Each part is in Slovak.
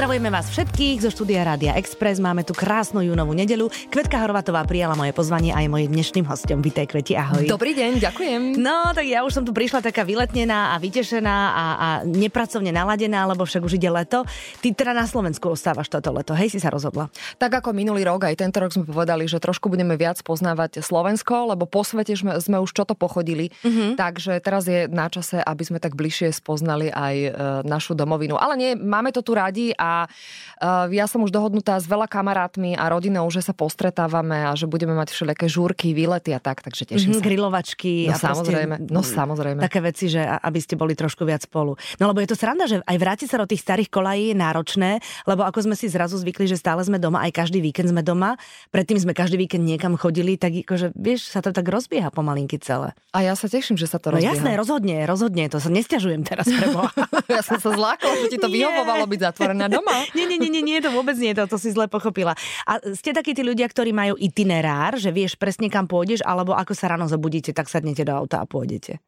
Pozdravujeme vás všetkých zo štúdia Rádia Express. Máme tu krásnu júnovú nedelu. Kvetka Horvatová prijala moje pozvanie aj mojim dnešným hostom. Vítaj, Kveti, ahoj. Dobrý deň, ďakujem. No, tak ja už som tu prišla taká vyletnená a vytešená a, a nepracovne naladená, lebo však už ide leto. Ty teda na Slovensku ostávaš toto leto, hej, si sa rozhodla. Tak ako minulý rok, aj tento rok sme povedali, že trošku budeme viac poznávať Slovensko, lebo po svete sme, sme už čo to pochodili. Mm-hmm. Takže teraz je na čase, aby sme tak bližšie spoznali aj e, našu domovinu. Ale nie, máme to tu radi a uh, ja som už dohodnutá s veľa kamarátmi a rodinou, že sa postretávame a že budeme mať všelijaké žúrky, výlety a tak, takže teším mm-hmm, sa. Grilovačky. No a samozrejme, proste, no samozrejme. Také veci, že aby ste boli trošku viac spolu. No lebo je to sranda, že aj vrátiť sa do tých starých kolají je náročné, lebo ako sme si zrazu zvykli, že stále sme doma, aj každý víkend sme doma, predtým sme každý víkend niekam chodili, tak akože, vieš, sa to tak rozbieha pomalinky celé. A ja sa teším, že sa to no rozbieha. jasné, rozhodne, rozhodne, to sa nestiažujem teraz pre ja som sa zlákla, že ti to vyhovovalo byť zatvorená doma. nie, nie, nie, nie, nie, to vôbec nie, to, to si zle pochopila. A ste takí tí ľudia, ktorí majú itinerár, že vieš presne kam pôjdeš, alebo ako sa ráno zobudíte, tak sadnete do auta a pôjdete?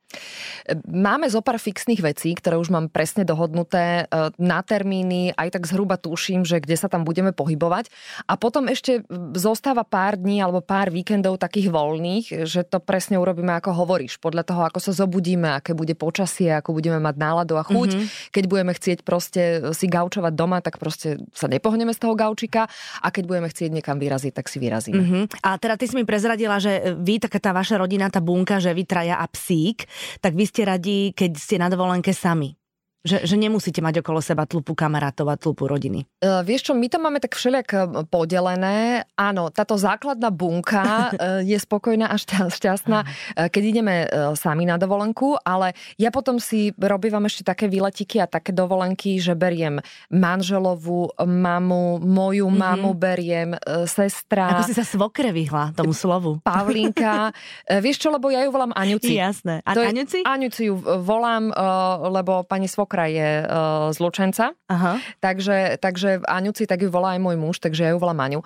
Máme zo pár fixných vecí, ktoré už mám presne dohodnuté e, na termíny, aj tak zhruba tuším, že kde sa tam budeme pohybovať. A potom ešte zostáva pár dní alebo pár víkendov takých voľných, že to presne urobíme ako hovoríš, podľa toho, ako sa zobudíme, aké bude počasie, ako budeme mať náladu a chuť. Mm-hmm. Keď budeme chcieť proste si gaučovať doma, tak proste sa nepohneme z toho gaučika a keď budeme chcieť niekam vyraziť, tak si vyrazíme. Mm-hmm. A teda ty si mi prezradila, že vy, taká tá vaša rodina, tá bunka, že vy traja a psík, tak vy ste radi, keď ste na dovolenke sami. Že, že nemusíte mať okolo seba tlupu kamarátov a tlupu rodiny. Uh, vieš čo, my to máme tak všelijak e, podelené. Áno, táto základná bunka uh, je spokojná a šťastná, uh, keď ideme uh, sami na dovolenku, ale ja potom si robím ešte také výletiky a také dovolenky, že beriem manželovú mamu, moju mm-hmm. mamu beriem, uh, sestra. Ako si sa svokre vyhla tomu slovu. Pavlinka. uh, vieš čo, lebo ja ju volám Aňuci. Jasné. A Aňuci? Aňuci ju volám, uh, lebo pani svokra svokra je uh, z Lučenca, Aha. Takže, takže Aňuci, tak ju volá aj môj muž, takže ja ju volám Aňu.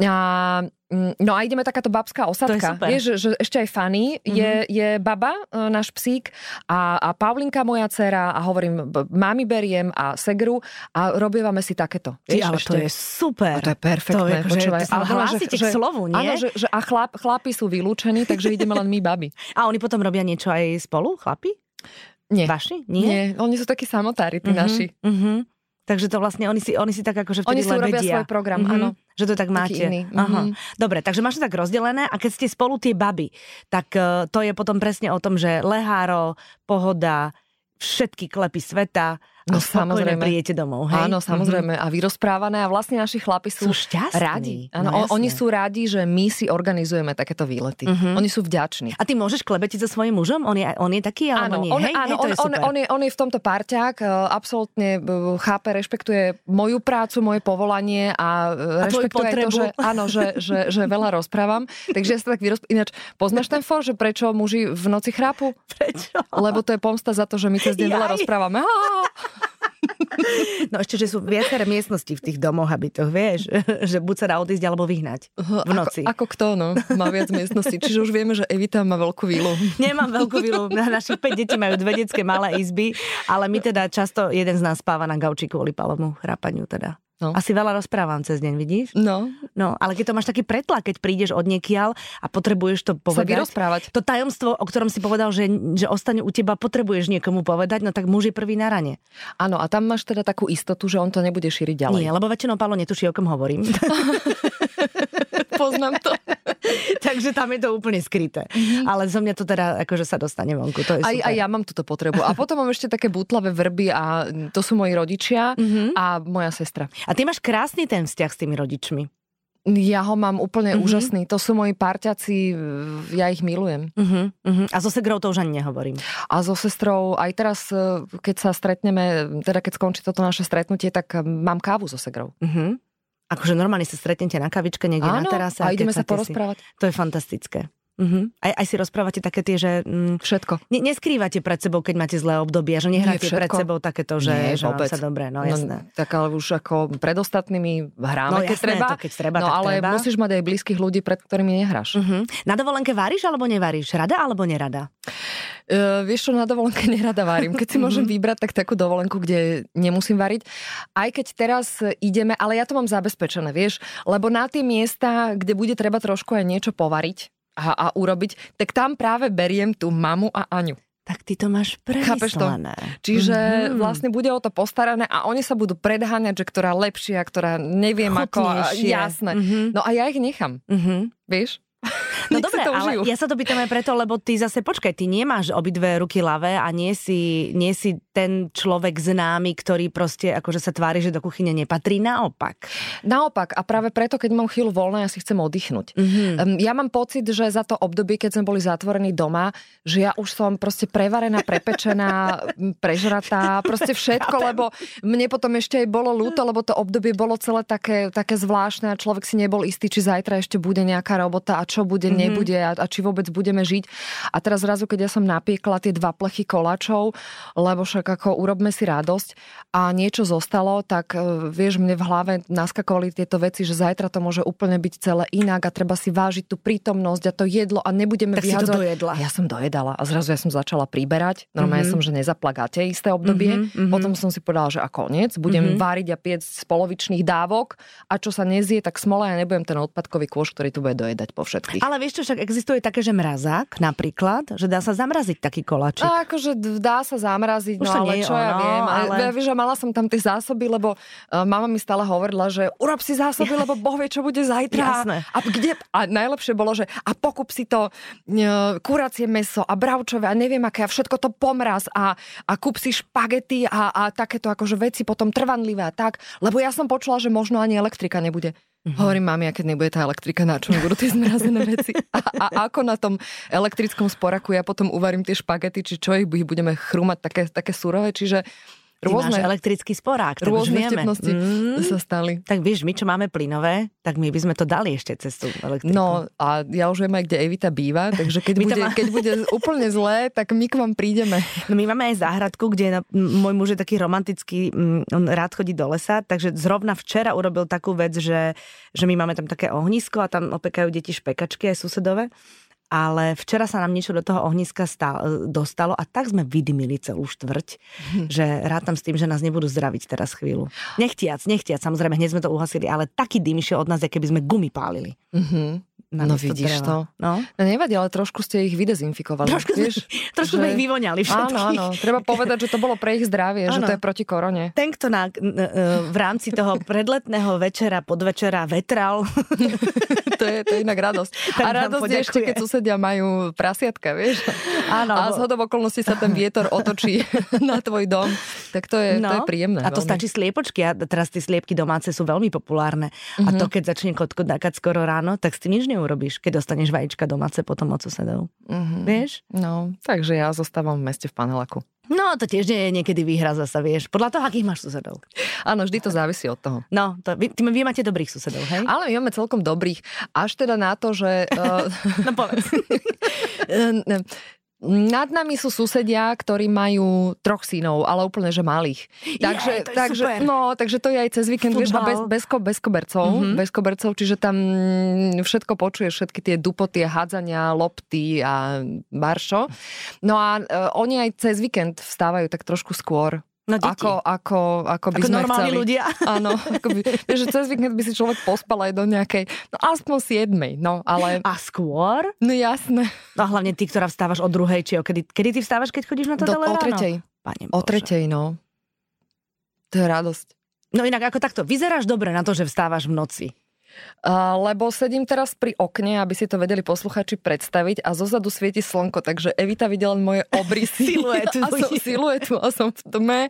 A, mm, no a ideme takáto babská osadka. Vieš, že ešte aj Fanny mm-hmm. je, je baba, uh, náš psík a, a Pavlinka moja dcera a hovorím, mami beriem a segru a robievame si takéto. Vieš, ale ešte... to je super. A to je perfektné. To je, že, ale hlásite že, k slovu, nie? Áno, že, že a chlap, chlapi sú vylúčení, takže ideme len my baby. A oni potom robia niečo aj spolu, chlapi? Nie. Vaši? Nie? Nie, oni sú takí samotári, tí uh-huh, naši. Uh-huh. Takže to vlastne, oni si, oni si tak akože vtedy Oni si robia svoj program, uh-huh. áno. Že to tak máte. Iný. Aha. Uh-huh. Dobre, takže máš to tak rozdelené a keď ste spolu tie baby, tak uh, to je potom presne o tom, že leháro, pohoda, všetky klepy sveta, No samozrejme. prijete domov, hej? Áno, samozrejme. Mm-hmm. A vyrozprávané a vlastne naši chlapi sú, sú šťastní. radi. Áno, no, oni sú radi, že my si organizujeme takéto výlety. Mm-hmm. Oni sú vďační. A ty môžeš klebetiť so svojím mužom? On je, on je taký, alebo áno, nie? On, hej? áno, hej, on, on, on, je, on je v tomto parťák, e, absolútne e, chápe, rešpektuje moju prácu, moje povolanie a, e, a rešpektuje to, že, áno, že, že, že veľa rozprávam. Takže ja sa tak vyrozprávam. Ináč, poznáš ten for, že prečo muži v noci chrápu? Prečo? Lebo to je pomsta za to, že my cez deň veľa rozprávame. No ešte, že sú viaceré miestnosti v tých domoch, aby to vieš, že buď sa dá odísť alebo vyhnať v noci. Ako, ako kto, no, má viac miestností. Čiže už vieme, že Evita má veľkú vílu. Nemám veľkú vílu. Našich 5 detí majú dve detské malé izby, ale my teda často jeden z nás spáva na gauči kvôli palomu chrápaniu teda. No. Asi veľa rozprávam cez deň, vidíš? No. No, ale keď to máš taký pretlak, keď prídeš od niekiaľ a potrebuješ to povedať. Sa vyrozprávať. To tajomstvo, o ktorom si povedal, že, že ostane u teba, potrebuješ niekomu povedať, no tak muž je prvý na rane. Áno, a tam máš teda takú istotu, že on to nebude šíriť ďalej. Nie, lebo väčšinou Palo netuší, o kom hovorím. Poznám to. Takže tam je to úplne skryté. Mm-hmm. Ale zo mňa to teda akože sa dostane vonku. To je aj, aj ja mám túto potrebu. A potom mám ešte také bútlavé vrby a to sú moji rodičia mm-hmm. a moja sestra. A ty máš krásny ten vzťah s tými rodičmi. Ja ho mám úplne mm-hmm. úžasný. To sú moji parťaci, ja ich milujem. Uh-huh, A so segrou to už ani nehovorím. A so sestrou, aj teraz, e, keď sa stretneme, teda keď skončí toto naše stretnutie, tak e, mám kávu so segrou. Uh-huh. Akože normálne sa stretnete na kavičke niekde Áno, na terase. a ideme sa porozprávať. Si. To je fantastické. Uh-huh. Aj, aj si rozprávate také tie, že... Mm, Všetko. Ne, neskrývate pred sebou, keď máte zlé obdobie, že nehráte Nie, pred sebou takéto, že, Nie, že vôbec. sa dobre, no jasné. No, tak ale už ako pred ostatnými hráme, No, keď jasné, treba. to keď treba, no ale treba. musíš mať aj blízkych ľudí, pred ktorými nehráš. Uh-huh. Na dovolenke varíš alebo nevaríš? Rada alebo nerada? Uh, vieš čo, na dovolenke nerada varím. Keď si môžem vybrať, tak takú dovolenku, kde nemusím variť. Aj keď teraz ideme, ale ja to mám zabezpečené, vieš, lebo na tie miesta, kde bude treba trošku aj niečo povariť a, a urobiť, tak tam práve beriem tú mamu a Aňu. Tak ty to máš Chápeš to? premyslené. Čiže Mhm. mm-hmm. vlastne bude o to postarané a oni sa budú predháňať, že ktorá lepšia, ktorá neviem ako... Chutnejšie. Jasné. Mhm. No a ja ich nechám, Mhm. vieš? No dobre, ale ja sa to pýtam aj preto, lebo ty zase, počkaj, ty nemáš obidve ruky ľavé a nie si, nie si ten človek známy, ktorý proste akože sa tvári, že do kuchyne nepatrí, naopak. Naopak, a práve preto, keď mám chvíľu voľné, ja si chcem oddychnúť. Mhm. Um, ja mám pocit, že za to obdobie, keď sme boli zatvorení doma, že ja už som proste prevarená, prepečená, prežratá, proste všetko, lebo mne potom ešte aj bolo ľúto, lebo to obdobie bolo celé také, také zvláštne a človek si nebol istý, či zajtra ešte bude nejaká robota a čo bude, Mhm. nebude a, a či vôbec budeme žiť. A teraz zrazu, keď ja som napiekla tie dva plechy koláčov, lebo však ako urobme si radosť a niečo zostalo, tak e, vieš, mne v hlave naskakovali tieto veci, že zajtra to môže úplne byť celé inak a treba si vážiť tú prítomnosť a to jedlo a nebudeme Tak si to vyhadzovať. dojedla. Ja som dojedala a zrazu ja som začala priberať. Normálne Mhm. som, že nezaplagáte isté obdobie. Mhm, mhm. Potom som si povedala, že a koniec, budem Mhm. váriť a piec z polovičných dávok a čo sa nezie, tak smola ja nebudem ten odpadkový kôš, ktorý tu bude dojedať po všetkých. Ale vieš čo, však existuje také, že mrazák napríklad, že dá sa zamraziť taký koláčik. A akože dá sa zamraziť, Už no to ale nie je čo ja ono, viem. Ale... Ja, vieš, že mala som tam tie zásoby, lebo uh, mama mi stále hovorila, že urob si zásoby, lebo Boh vie, čo bude zajtra. Jasné. A, kde, a najlepšie bolo, že a pokup si to uh, kuracie meso a bravčové a neviem aké a všetko to pomraz a, a kúp si špagety a, a takéto akože veci potom trvanlivé a tak. Lebo ja som počula, že možno ani elektrika nebude. Mm-hmm. Hovorím, mami, keď nebude tá elektrika, na čo mi budú tie zmrazené veci? A, a ako na tom elektrickom sporaku ja potom uvarím tie špagety, či čo ich budeme chrúmať také, také surové, čiže Ty máš rôzne, elektrický sporák, už rôzne vieme. vtipnosti Mm. sa stali. Tak vieš, my čo máme plynové, tak my by sme to dali ešte cez tú elektriku. No a ja už viem aj, kde Evita býva, takže keď, bude, má- keď bude úplne zlé, tak my k vám prídeme. No my máme aj záhradku, kde na, môj muž je taký romantický, on rád chodí do lesa, takže zrovna včera urobil takú vec, že, že my máme tam také ohnisko a tam opekajú deti špekačky aj susedové. Ale včera sa nám niečo do toho ohniska stál, dostalo a tak sme vydymili celú štvrť, že rátam s tým, že nás nebudú zdraviť teraz chvíľu. Nechtiac, nechtiac, samozrejme, hneď sme to uhasili, ale taký dym išiel od nás, ako keby sme gumy pálili. Mhm. Na No vidíš dreva. No. No nevadí, ale trošku ste ich vydezinfikovali. Trošku, sme, vieš? trošku sme že- ich vyvoňali všetkých. Áno, áno. Treba povedať, že to bolo pre ich zdravie, že Áno. to je proti korone. ten, kto na, v rámci toho predletného večera, podvečera vetral, to, je, to je inak radosť. Tak A radosť je ešte, keď susedia majú prasiatka, vieš? Áno, A lebo- z hodov okolností sa ten vietor otočí na tvoj dom. Tak to je, to je príjemné. No, A to veľmi. stačí sliepočky a teraz tie sliepky domáce sú veľmi populárne. A Mhm. to, keď začne kotko dakať skoro ráno, tak s tým nič neurobíš, keď dostaneš vajíčka domáce potom od susedov. Mhm. Vieš? No, takže ja zostávam v meste v panelaku. No, to tiež nie je niekedy výhra zasa, vieš. Podľa toho, akých máš susedov. Áno, vždy to závisí od toho. No, to, vy, ty, vy máte dobrých susedov, hej? Ale my máme celkom dobrých. Až teda na to, že... Uh, No povedz. Nad nami sú susedia, ktorí majú troch synov, ale úplne, že malých. Takže, to je takže, super. no, takže to je aj cez víkend, vieš, a bez, Futbal. bez, ko- bez kobercov, Mhm. mm-hmm. bez kobercov, čiže tam všetko počuješ, všetky tie dupoty, hádzania, lopty a baršo. No a uh, oni aj cez víkend vstávajú tak trošku skôr. No, deti. Ako, ako, ako by Ako sme normálni chceli. ľudia. Áno, ako by, že cez víkend by si človek pospal aj do nejakej, no aspoň siedmej, no ale, A skôr? no jasné, No hlavne ty, ktorá vstávaš o druhej, či o kedy, kedy ty vstávaš, keď chodíš na to do, o tretej, Pane o Bože. tretej, no. To je radosť. No inak ako takto, vyzeráš dobre na to, že vstávaš v noci. Lebo sedím teraz pri okne, aby si to vedeli posluchači predstaviť a zozadu svieti slnko, takže Evita videla len moje obrysy. Siluetu. a som, siluetu a som v tme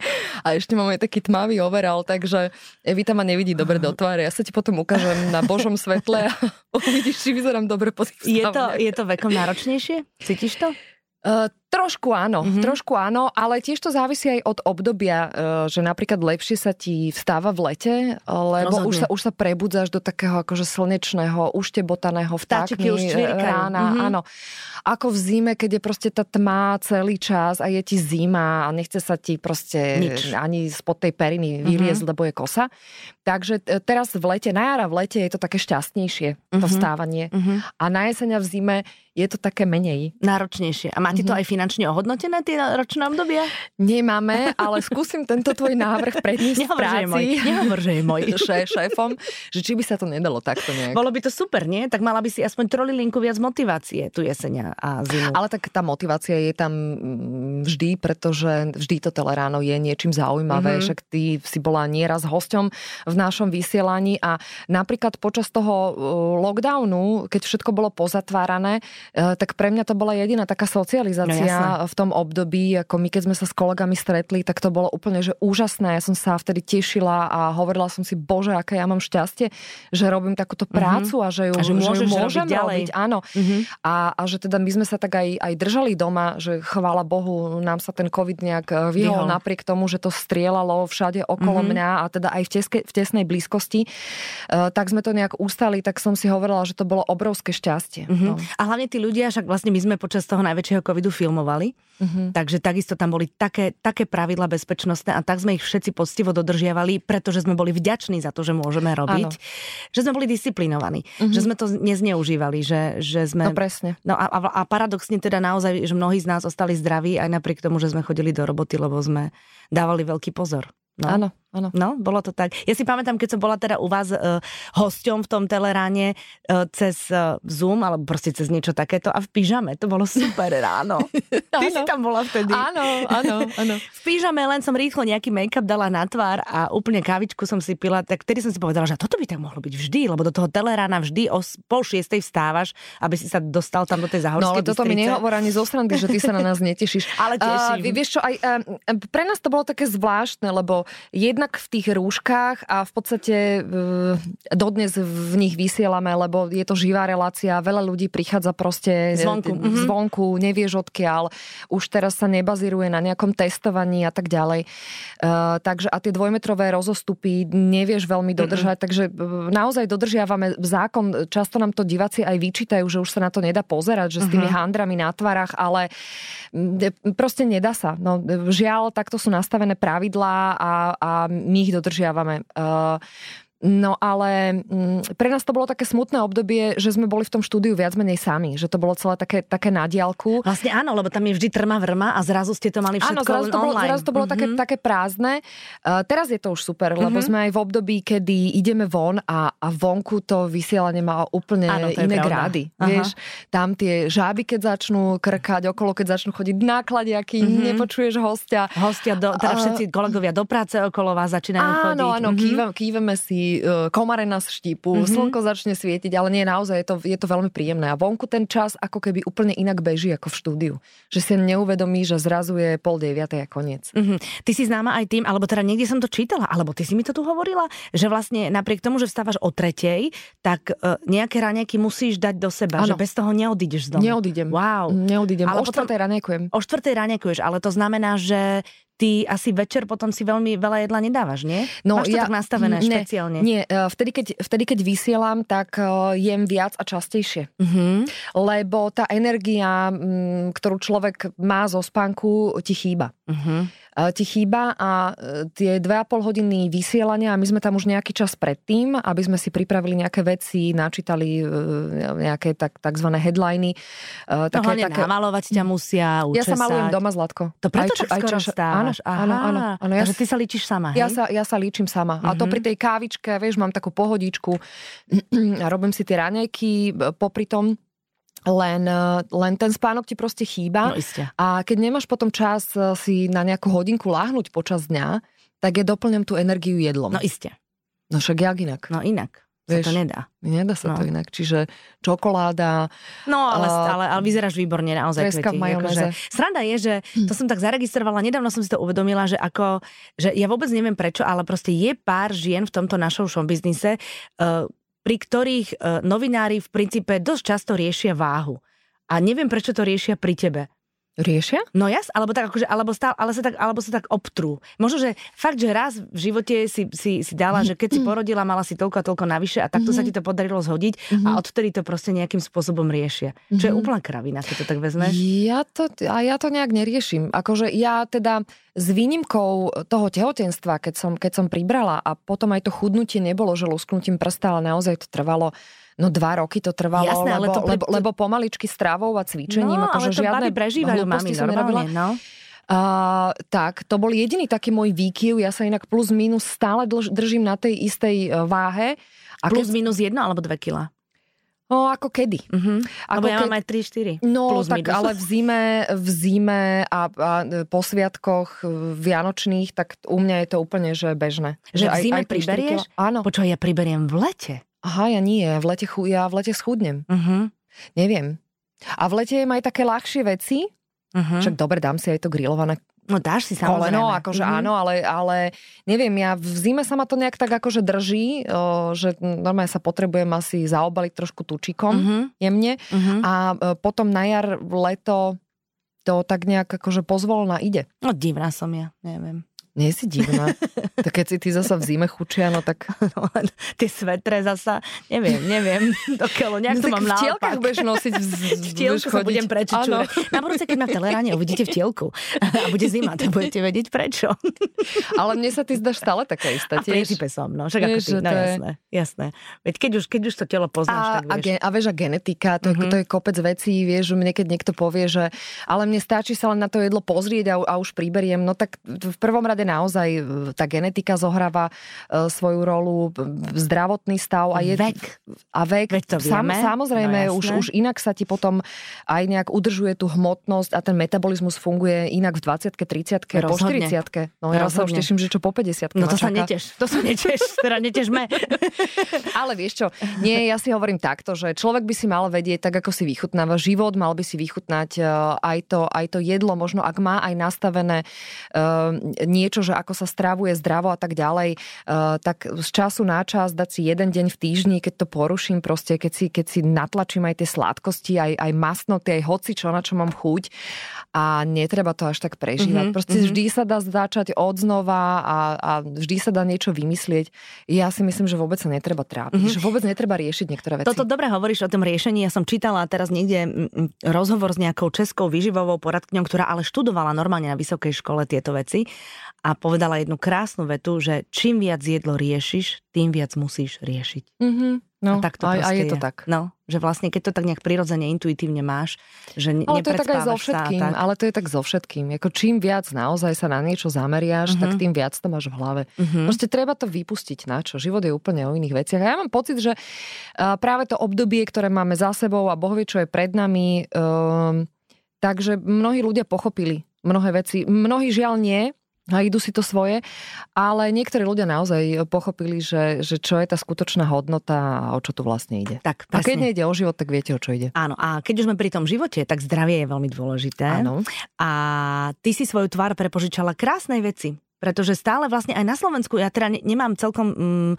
a ešte mám aj taký tmavý overall, takže Evita ma nevidí dobre do tváre. Ja sa ti potom ukážem na Božom svetle a uvidíš, či vyzerám dobre po Je to, je to vekom náročnejšie? Cítiš to? Uh, Trošku áno, mm-hmm. trošku áno, ale tiež to závisí aj od obdobia, že napríklad lepšie sa ti vstáva v lete, lebo už sa, už sa prebudzáš do takého akože slnečného, uštebotaného vtákmi už rána, mm-hmm. áno. Ako v zime, keď je proste tá tma celý čas a je ti zima a nechce sa ti proste Nič. ani spod tej periny vyliezť, mm-hmm. lebo je kosa. Takže e, teraz v lete, na jara v lete je to také šťastnejšie, to mm-hmm. vstávanie. Mm-hmm. A na jeseň a v zime je to také menej. Náročnejšie. A máte mm-hmm. to mhm. aj finančne ohodnotené, tie ročné obdobia? Nemáme, ale skúsim tento tvoj návrh predniesť v práci. Môj. Nehovor, že je môj. Šé, šéfom, že či by sa to nedalo takto nejak. Bolo by to super, nie? Tak mala by si aspoň trolilinku viac motivácie tu jesenia a zimu. Ale tak tá motivácia je tam mm, vždy, pretože vždy to teleráno je niečím zaujímavé. Mm-hmm. Však ty si bola nieraz hosťom v našom vysielaní a napríklad počas toho uh, lockdownu, keď všetko bolo pozatvárané, uh, tak pre mňa to bola jediná taká socializácia no, v tom období, ako my keď sme sa s kolegami stretli, tak to bolo úplne že úžasné. Ja som sa vtedy tešila a hovorila som si, bože, aké ja mám šťastie, že robím takúto mhm. prácu mm-hmm. a že ju, a že že ju môžem robiť, ďalej. robiť. Áno. Mm-hmm. A, a že teda my sme sa tak aj, aj držali doma, že chvála Bohu, nám sa ten COVID nejak eh, vyhol napriek tomu, že to strieľalo všade okolo mm-hmm. mňa a teda aj v, teske, v tesnej blízkosti, uh, tak sme to nejak ustali, tak som si hovorila, že to bolo obrovské šťastie. Mm-hmm. No. A hlavne tí ľudia, však vlastne my sme počas toho najväčšieho covidu filmovali, mm-hmm. takže takisto tam boli také, také pravidla bezpečnostné a tak sme ich všetci poctivo dodržiavali, pretože sme boli vďační za to, že môžeme robiť, ano. že sme boli disciplinovaní, mm-hmm. že sme to nezneužívali, že, že sme... No presne. No a, a, a paradoxne teda naozaj, že mnohí z nás ostali zdraví aj napriek tomu, že sme chodili do roboty, lebo sme dávali veľký pozor. No. Áno, áno. No, bolo to tak. Ja si pamätám, keď som bola teda u vás uh, hosťom v tom teleráne uh, cez uh, Zoom, alebo proste cez niečo takéto a v pyžame. To bolo super ráno. Ty si tam bola vtedy. Áno, áno, áno. v pyžame len som rýchlo nejaký make-up dala na tvár a úplne kávičku som si pila, tak vtedy som si povedala, že toto by tak mohlo byť vždy, lebo do toho telerána vždy o pol šiestej vstávaš, aby si sa dostal tam do tej zahorskej No ale toto mi nehovor ani zo strany, že ty sa na nás netešíš. ale teším. Uh, vieš čo, aj, uh, pre nás to bolo také zvláštne, lebo jednak v tých rúškach a v podstate uh, dodnes v nich vysielame, lebo je to živá relácia, veľa ľudí prichádza proste zvonku, mhm. zvonku nevieš odkiaľ, už teraz sa nebazíruje na nejakom testovaní a tak ďalej. Uh, takže a tie dvojmetrové rozostupy nevieš veľmi dodržať, mm-hmm. takže naozaj dodržiavame zákon, často nám to diváci aj vyčítajú, že už sa na to nedá pozerať, že s tými mm-hmm. handrami na tvarách, ale proste nedá sa. No, žiaľ, takto sú nastavené pravidlá a, a my ich dodržiavame. Uh, No ale mm, pre nás to bolo také smutné obdobie, že sme boli v tom štúdiu viac menej sami, že to bolo celé také, také na diálku. Vlastne áno, lebo tam je vždy trma vrma a zrazu ste to mali všetko áno, zrazu to bolo, online. zrazu to bolo mm-hmm. také, také prázdne. Uh, teraz je to už super, mm-hmm. lebo sme aj v období, kedy ideme von a, a vonku to vysielanie má úplne áno, iné grády. Vieš, tam tie žáby, keď začnú krkať okolo, keď začnú chodiť nákladiaky, mm-hmm. nepočuješ hostia. Hostia, do, teda všetci kolegovia do práce okolo vás začínajú áno, chodiť. Áno, áno, mm-hmm. kýveme si E, komare nás štípu, mm-hmm. slnko začne svietiť, ale nie, naozaj je to, je to veľmi príjemné. A vonku ten čas ako keby úplne inak beží ako v štúdiu. Že si neuvedomí, že zrazu je pol deviatej a koniec. Mm-hmm. Ty si známa aj tým, alebo teda niekde som to čítala, alebo ty si mi to tu hovorila, že vlastne napriek tomu, že vstávaš o tretej, tak uh, nejaké raňajky musíš dať do seba, ano. že bez toho neodídeš z domu. Neodídem. Wow. Neodídem. Ale o štvrtej raňajkujem. O štvrtej raňajkuješ, ale to znamená, že ty asi večer potom si veľmi veľa jedla nedávaš, nie? No, Máš to ja, tak nastavené ne, špeciálne? Nie, e, vtedy keď, vtedy keď vysielam, tak e, jem viac a častejšie. Mm-hmm. Lebo tá energia, ktorú človek má zo spánku, ti chýba. Mm-hmm ti chýba a e, tie 2,5 hodiny vysielania a my sme tam už nejaký čas predtým, aby sme si pripravili nejaké veci, načítali nejaké tak, takzvané headliny. Také, no hlavne také... namalovať ťa musia, učesať. Ja sa malujem doma, Zlatko. To preto aj, tak skoro aj, stávaš máš. Aha, áno, áno, áno. Ja, Takže ty sa líčiš sama, hej? Ja sa, ja sa líčim sama. Mm-hmm. A to mhm. pri tej kávičke, vieš, mám takú pohodičku a robím si tie raňajky popri tom len, len ten spánok ti proste chýba. No, iste. A keď nemáš potom čas eh, si na nejakú hodinku láhnuť počas dňa, tak je doplňam tú energiu jedlom. No iste. No však jak inak? No inak. Vieš, sa to nedá. Nedá sa no. to inak. Čiže čokoláda. No, ale, uh, ale, ale vyzeráš výborne naozaj. Kreska v majonéze. Akože, sranda je, že hm. to som tak zaregistrovala, nedávno som si to uvedomila, že ako, že ja vôbec neviem prečo, ale proste je pár žien v tomto našom show biznise, uh, pri ktorých uh, novinári v princípe dosť často riešia váhu. A neviem, prečo to riešia pri tebe. Riešia? No jas, alebo tak akože, alebo, stále, ale sa tak, alebo sa tak obtrú. Možno, že fakt, že raz v živote si, si, si dala, že keď si porodila, mala si toľko a toľko navyše a takto sa ti to podarilo zhodiť a odtedy to proste nejakým spôsobom riešia. Čo je úplná kravina, keď to tak vezmeš. Ja to, a ja to nejak neriešim. Akože ja teda s výnimkou toho tehotenstva, keď som, keď som pribrala a potom aj to chudnutie nebolo, že lusknutím prsta, ale naozaj to trvalo No dva roky to trvalo, Jasné, ale lebo, to pre- lebo, lebo pomaličky stravou a cvičením. No, ale akože to žiadne prežívajú, mami, normálne, no. Uh, tak, to bol jediný taký môj výkyv. Ja sa inak plus minus stále držím na tej istej uh, váhe. A Plus keď, minus jedno alebo dve kila. no, ako kedy. Mhm. Ako Lebo ja keď- mám aj 3-4. No, plus tak minus. ale v zime, v zime a, a po sviatkoch e, vianočných, tak u mňa je to úplne že bežné. Že v zime štyri priberieš? Áno. Počúvaj, ja priberiem v lete. Aha, ja nie, v lete, chu, ja v lete schudnem. Uh-huh. Neviem. A v lete jem aj také ľahšie veci, Uh-huh. však dobre, dám si aj to grillované No dáš si samozrejme. koleno, akože Mhm. áno, ale, ale neviem, ja v zime sa ma to nejak tak akože drží, o, že normálne sa potrebujem asi zaobaliť trošku tučikom Mhm. jemne Mhm. a e, potom na jar, leto to tak nejak akože pozvolna ide. No divná som ja, neviem. Nie si divná. tak keď si ty zasa v zime chučia, no tak... No, tie svetre zasa, neviem, neviem, do keľu, nejak no, to mám v naopak. budeš nosiť v, V tielku sa budem prečičúrať. Na budúce, keď ma v teleráne uvidíte v tielku a bude zima, tak budete vedieť prečo. Ale mne sa ty zdaš stále taká istá A princípe som, no. Však ako Vieš, ty, že no jasné, jasné. Veď keď už, keď už to telo poznáš, A, tak a, vieš. gen, a vieš, a genetika, to, mm-hmm. to je kopec vecí, vieš, že mne keď niekto povie, že ale mne stačí sa len na to jedlo pozrieť a, a už priberiem, no tak v prvom rade naozaj e, tá genetika zohráva e, svoju rolu, b- zdravotný stav a je... Vek. A vek. Veď to vieme, samozrejme, no už, jasné. už inak sa ti potom aj nejak udržuje tú hmotnosť a ten metabolizmus funguje inak v 20 30 po Rozhodne. 40 No ja sa už teším, že čo po 50 No to sa neteš, to sa neteš, teda netežme. Ale vieš čo, nie, ja si hovorím takto, že človek by si mal vedieť, tak ako si vychutnáva život, mal by si vychutnať aj to, aj to jedlo, možno ak má aj nastavené eh, niečo, že ako sa stravuje zdravo a tak ďalej, eh, tak z času na čas dať si jeden deň v týždni, keď to poruším, proste keď si, keď si natlačím aj tie sladkosti, aj, aj masnoty, aj hoci čo, na čo mám chuť a netreba to až tak prežívať. Mhm, Proste vždy sa dá začať od znova a, a vždy sa dá niečo vymyslieť. Ja si myslím, že vôbec sa netreba trápiť, že vôbec netreba riešiť niektoré veci. Toto dobre hovoríš o tom riešení. Ja som čítala teraz niekde rozhovor s nejakou českou výživovou poradkňou, ktorá ale študovala normálne na vysokej škole tieto veci a povedala jednu krásnu vetu, že čím viac jedlo riešiš, tým viac musíš riešiť. Mm-hmm. No, a tak to a, a proste je to tak. No, že vlastne keď to tak nejak prirodzene, intuitívne máš, že ne- Ale to je tak aj so nepredspávaš sa všetkým. tak. Ale to je tak so všetkým. Ako čím viac naozaj sa na niečo zameriaš, tak tým viac to máš v hlave. Mhm. Proste treba to vypustiť na čo. Život je úplne o iných veciach. A ja mám pocit, že práve to obdobie, ktoré máme za sebou a Boh vie, čo je pred nami, um, takže mnohí ľudia pochopili mnohé veci. Mnohí žiaľ nie, a idú si to svoje, ale niektorí ľudia naozaj pochopili, že, že čo je tá skutočná hodnota a o čo tu vlastne ide. Tak, A keď nejde o život, tak viete, o čo ide. Áno, a keď už sme pri tom živote, tak zdravie je veľmi dôležité. Áno. A ty si svoju tvár prepožičala krásnej veci. Pretože stále vlastne aj na Slovensku, ja teda ne- nemám celkom mm,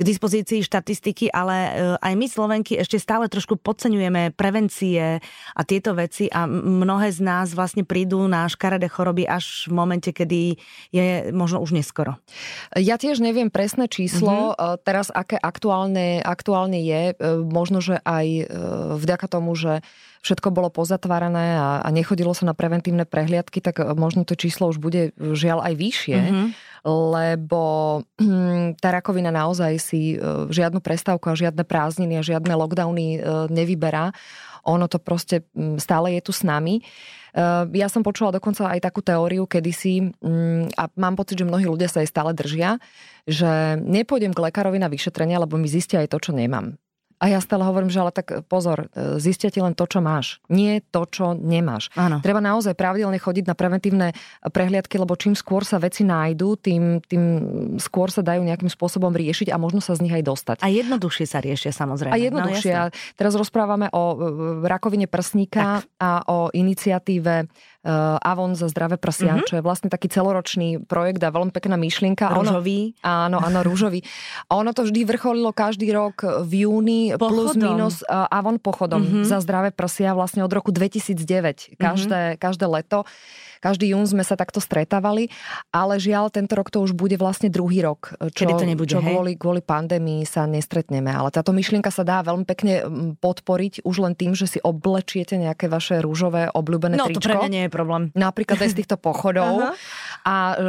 k dispozícii štatistiky, ale e, aj my Slovenky ešte stále trošku podceňujeme prevencie a tieto veci a mnohé z nás vlastne prídu na škaredé choroby až v momente, kedy je možno už neskoro. Ja tiež neviem presné číslo, mm-hmm. teraz aké aktuálne, aktuálne je, e, možno, že aj e, vďaka tomu, že všetko bolo pozatvárané a, a nechodilo sa na preventívne prehliadky, tak e, možno to číslo už bude e, žiaľ aj vyššie, Mhm. mm-hmm. lebo hm, tá rakovina naozaj si e, žiadnu prestávku a žiadne prázdniny a žiadne lockdowny nevyberá. Ono to proste hm, stále je tu s nami. Ja som počula dokonca aj takú teóriu kedysi mm, a mám pocit, že mnohí ľudia sa jej stále držia, že nepôjdem k lekárovi na vyšetrenie, lebo mi zistia aj to, čo nemám. A ja stále hovorím, že ale tak pozor, e, zistia ti len to, čo máš. Nie to, čo nemáš. Áno. Treba naozaj pravidelne chodiť na preventívne prehliadky, lebo čím skôr sa veci nájdú, tým, tým skôr sa dajú nejakým spôsobom riešiť a možno sa z nich aj dostať. A jednoduchšie sa riešia samozrejme. A jednoduchšie. No, teraz rozprávame o e, rakovine prsníka a o iniciatíve Avon za zdravé prsia, mm-hmm. čo je vlastne taký celoročný projekt a veľmi pekná myšlienka. Rúžový. Ono, áno, áno, rúžový. A ono to vždy vrcholilo každý rok v júni pochodom. plus minus Avon pochodom mm-hmm. za zdravé prsia vlastne od roku 2009. Každé, mm-hmm. každé leto. Každý jún sme sa takto stretávali, ale žiaľ, tento rok to už bude vlastne druhý rok, čo, Kedy to nebude, čo kvôli, kvôli pandémii sa nestretneme. Ale táto myšlienka sa dá veľmi pekne podporiť už len tým, že si oblečiete nejaké vaše rúžové obľúbené no, tričko. No to pre mňa nie je problém. Napríklad aj z týchto pochodov. a e,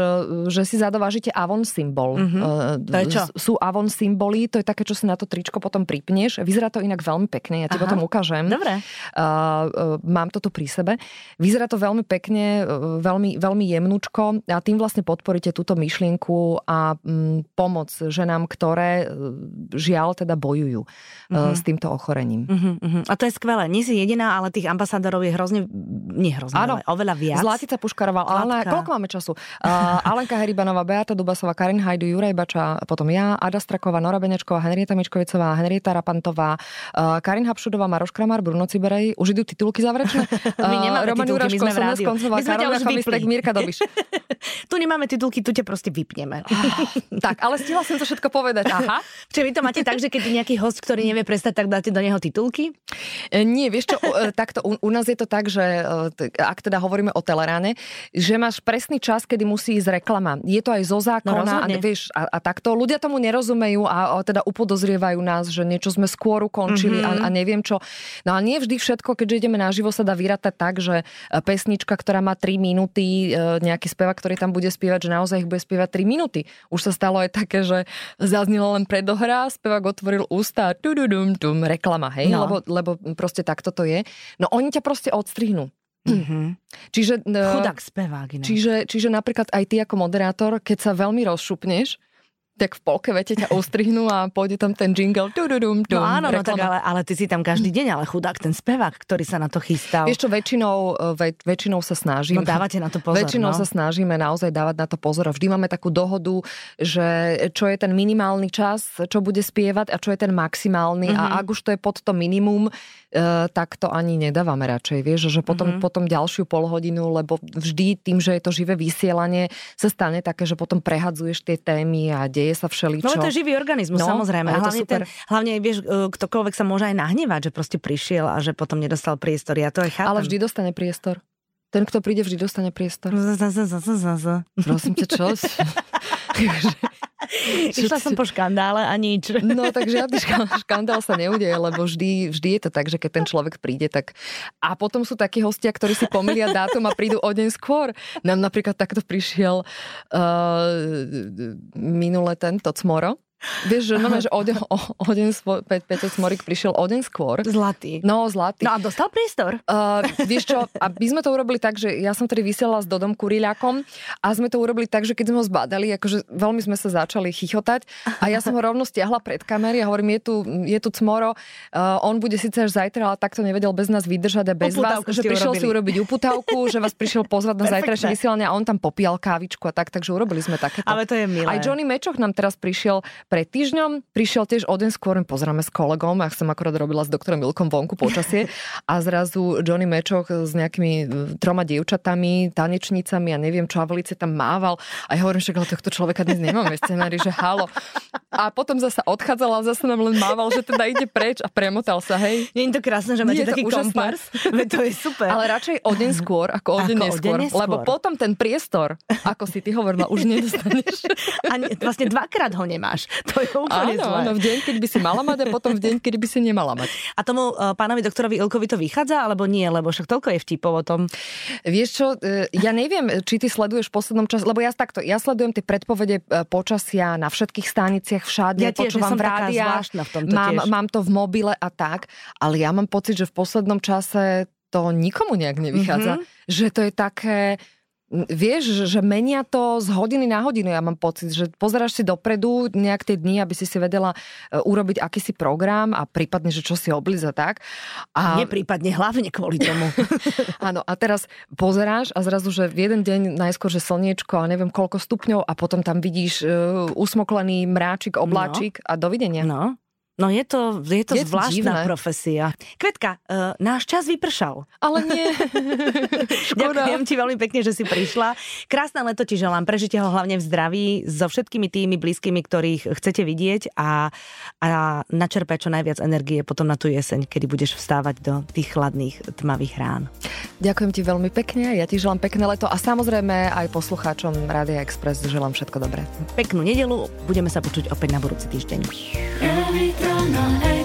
že si zadovážite Avon symbol. Uh-huh. To je čo? Sú Avon symboly, to je také, čo si na to tričko potom pripneš. Vyzerá to inak veľmi pekne, ja ti Aha. potom ukážem. Dobre. Uh, mám to tu pri sebe. Vyzerá to veľmi pekne, veľmi, veľmi jemnúčko a tým vlastne podporíte túto myšlienku a mm, pomoc ženám, ktoré e, žiaľ teda bojujú mm-hmm. s týmto ochorením. Mm-hmm. A to je skvelé. Nie si jediná, ale tých ambasádorov je hrozne, nie hrozne, Áno, ale oveľa viac. Zlatica Puškarová, ale koľko máme času? Uh, Alenka Heribanová, Beata Dubasová, Karin Hajdu, Juraj Bača, potom ja, Ada Straková, Nora Benečková, Henrieta Mičkovicová, Henrieta Rapantová, uh, Karin Hapšudová, Maroš Kramar, Bruno Ciberej. Už idú titulky záverečné? My nemáme Roman titulky, Juraško, my sme v rádiu. My sme ťa už vypli. Mirka Dobiš. tu nemáme titulky, tu ťa proste vypneme. tak, ale stihla som to všetko povedať. Aha. Čiže vy to máte tak, že keď je nejaký host, ktorý nevie prestať, tak dáte do neho titulky? E, nie, vieš čo, e, takto u, u nás je to tak, že e, ak teda hovoríme o Teleráne, že máš presný čas, kedy musí ísť reklama. Je to aj zo zákona no, a, vieš, a, a takto. Ľudia tomu nerozumejú a, a teda upodozrievajú nás, že niečo sme skôr ukončili mm-hmm. a, a neviem čo. No a nie vždy všetko, keďže ideme naživo, sa dá vyrátať tak, že pesnička, ktorá má 3 minúty, nejaký spevák, ktorý tam bude spievať, že naozaj ich bude spievať 3 minúty. Už sa stalo aj také, že zaznila len predohra, spevák otvoril ústa, tum, reklama, hej, no. lebo, lebo proste takto to je. No oni ťa proste odstrihnú. Mm-hmm. Čiže, e, Chudák spevák. Čiže, čiže napríklad aj ty ako moderátor, keď sa veľmi rozšupneš, tak v polke vete ťa ustrihnú a pôjde tam ten jingle. Tududum, tum, no áno, no tak ale, ale ty si tam každý deň, ale chudák ten spevák, ktorý sa na to chystal. Vieš čo, väčšinou, e, ve, väčšinou sa snažím. No dávate na to pozor. Väčšinou no. sa snažíme naozaj dávať na to pozor. Vždy máme takú dohodu, že čo je ten minimálny čas, čo bude spievať a čo je ten maximálny. Mm-hmm. A mhm. ak už to je pod to minimum, e, tak to ani nedávame radšej. Vieš, že potom, mm-hmm. potom ďalšiu polhodinu, lebo vždy tým, že je to živé vysielanie, sa stane také, že potom prehadzuješ tie témy a deje sa všeličo. No to je živý organizmus, no, samozrejme. Hlavne, ten, hlavne vieš, e, ktokoľvek sa môže aj nahnevať, že proste prišiel a že potom nedostal priestor. Ja to aj chápem. Ale vždy dostane priestor. Ten, kto príde, vždy dostane priestor. Prosím ťa, čo? Išla som po škandále a nič. No tak žiadny škandál sa neudeje, lebo vždy, vždy je to tak, že keď ten človek príde, tak... A potom sú takí hostia, ktorí si pomilia dátum a prídu o deň skôr. Nám napríklad takto prišiel uh, minule tento Cmoro Vieš, že, no, že o, deň, o, o deň svoj, Pe, Peťo Smorik prišiel o deň skôr. Zlatý. No, zlatý. No a dostal priestor. Uh, vieš čo, a my sme to urobili tak, že ja som tedy vysielala s Dodom Kuriľakom a sme to urobili tak, že keď sme ho zbadali, akože veľmi sme sa začali chichotať a ja som ho rovno stiahla pred kamery a hovorím, je tu, je tu Cmoro, uh, on bude síce až zajtra, ale takto nevedel bez nás vydržať a bez uputávku vás, že prišiel urobili. si urobiť uputávku, že vás prišiel pozvať na zajtrajšie vysielanie a on tam popíjal kávičku a tak, takže urobili sme takéto. Ale to je milé. Aj Johnny Mečoch nám teraz prišiel pred týždňom, prišiel tiež o deň skôr, pozeráme s kolegom, ja som akorát robila s doktorom Milkom vonku počasie a zrazu Johnny Mečoch s nejakými e, troma dievčatami, tanečnicami a neviem čo, a velice tam mával a ja hovorím, že tohto človeka dnes nemáme scenári, že halo. A potom zase odchádzala a zase nám len mával, že teda ide preč a premotal sa, hej. Nie je to krásne, že máte taký kompars? to je super. Ale radšej o deň skôr, ako o deň neskôr, Lebo potom ten priestor, ako si ty hovorila, už nedostaneš. A vlastne dvakrát ho nemáš. To je úplne Áno, áno, v deň, keď by si mala mať a potom v deň, keď by si nemala mať. A tomu uh, pánovi doktorovi Ilkovi to vychádza, alebo nie? Lebo však toľko je vtipov o tom. Vieš čo, uh, ja neviem, či ty sleduješ v poslednom čase, lebo ja takto, ja sledujem tie predpovede uh, počasia na všetkých staniciach všade, ja tiež, počúvam v rádiách, v tomto mám, tiež. mám to v mobile a tak, ale ja mám pocit, že v poslednom čase to nikomu nejak nevychádza. Mm-hmm. Že to je také Vieš, že menia to z hodiny na hodinu, ja mám pocit, že pozeráš si dopredu nejak tie dni, aby si si vedela e, urobiť akýsi program a prípadne, že čo si obliza tak. A... Nie prípadne, hlavne kvôli tomu. Áno, a teraz pozeráš a zrazu, že v jeden deň najskôr, že slniečko a neviem koľko stupňov a potom tam vidíš uh, usmoklený mráčik, obláčik no. a dovidenia. No. No je to, je to Je to zvláštna divné. profesia. Kvetka, uh, náš čas vypršal. Ale nie. Ďakujem ti veľmi pekne, že si prišla. Krásne leto ti želám, prežite ho hlavne v zdraví so všetkými tými blízkymi, ktorých chcete vidieť a, a načerpať čo najviac energie potom na tú jeseň, kedy budeš vstávať do tých chladných, tmavých rán. Ďakujem ti veľmi pekne, ja ti želám pekné leto a samozrejme aj poslucháčom Rádia Express želám všetko dobré. Peknú nedelu, budeme sa počuť opäť na budúci týždeň. Ráno na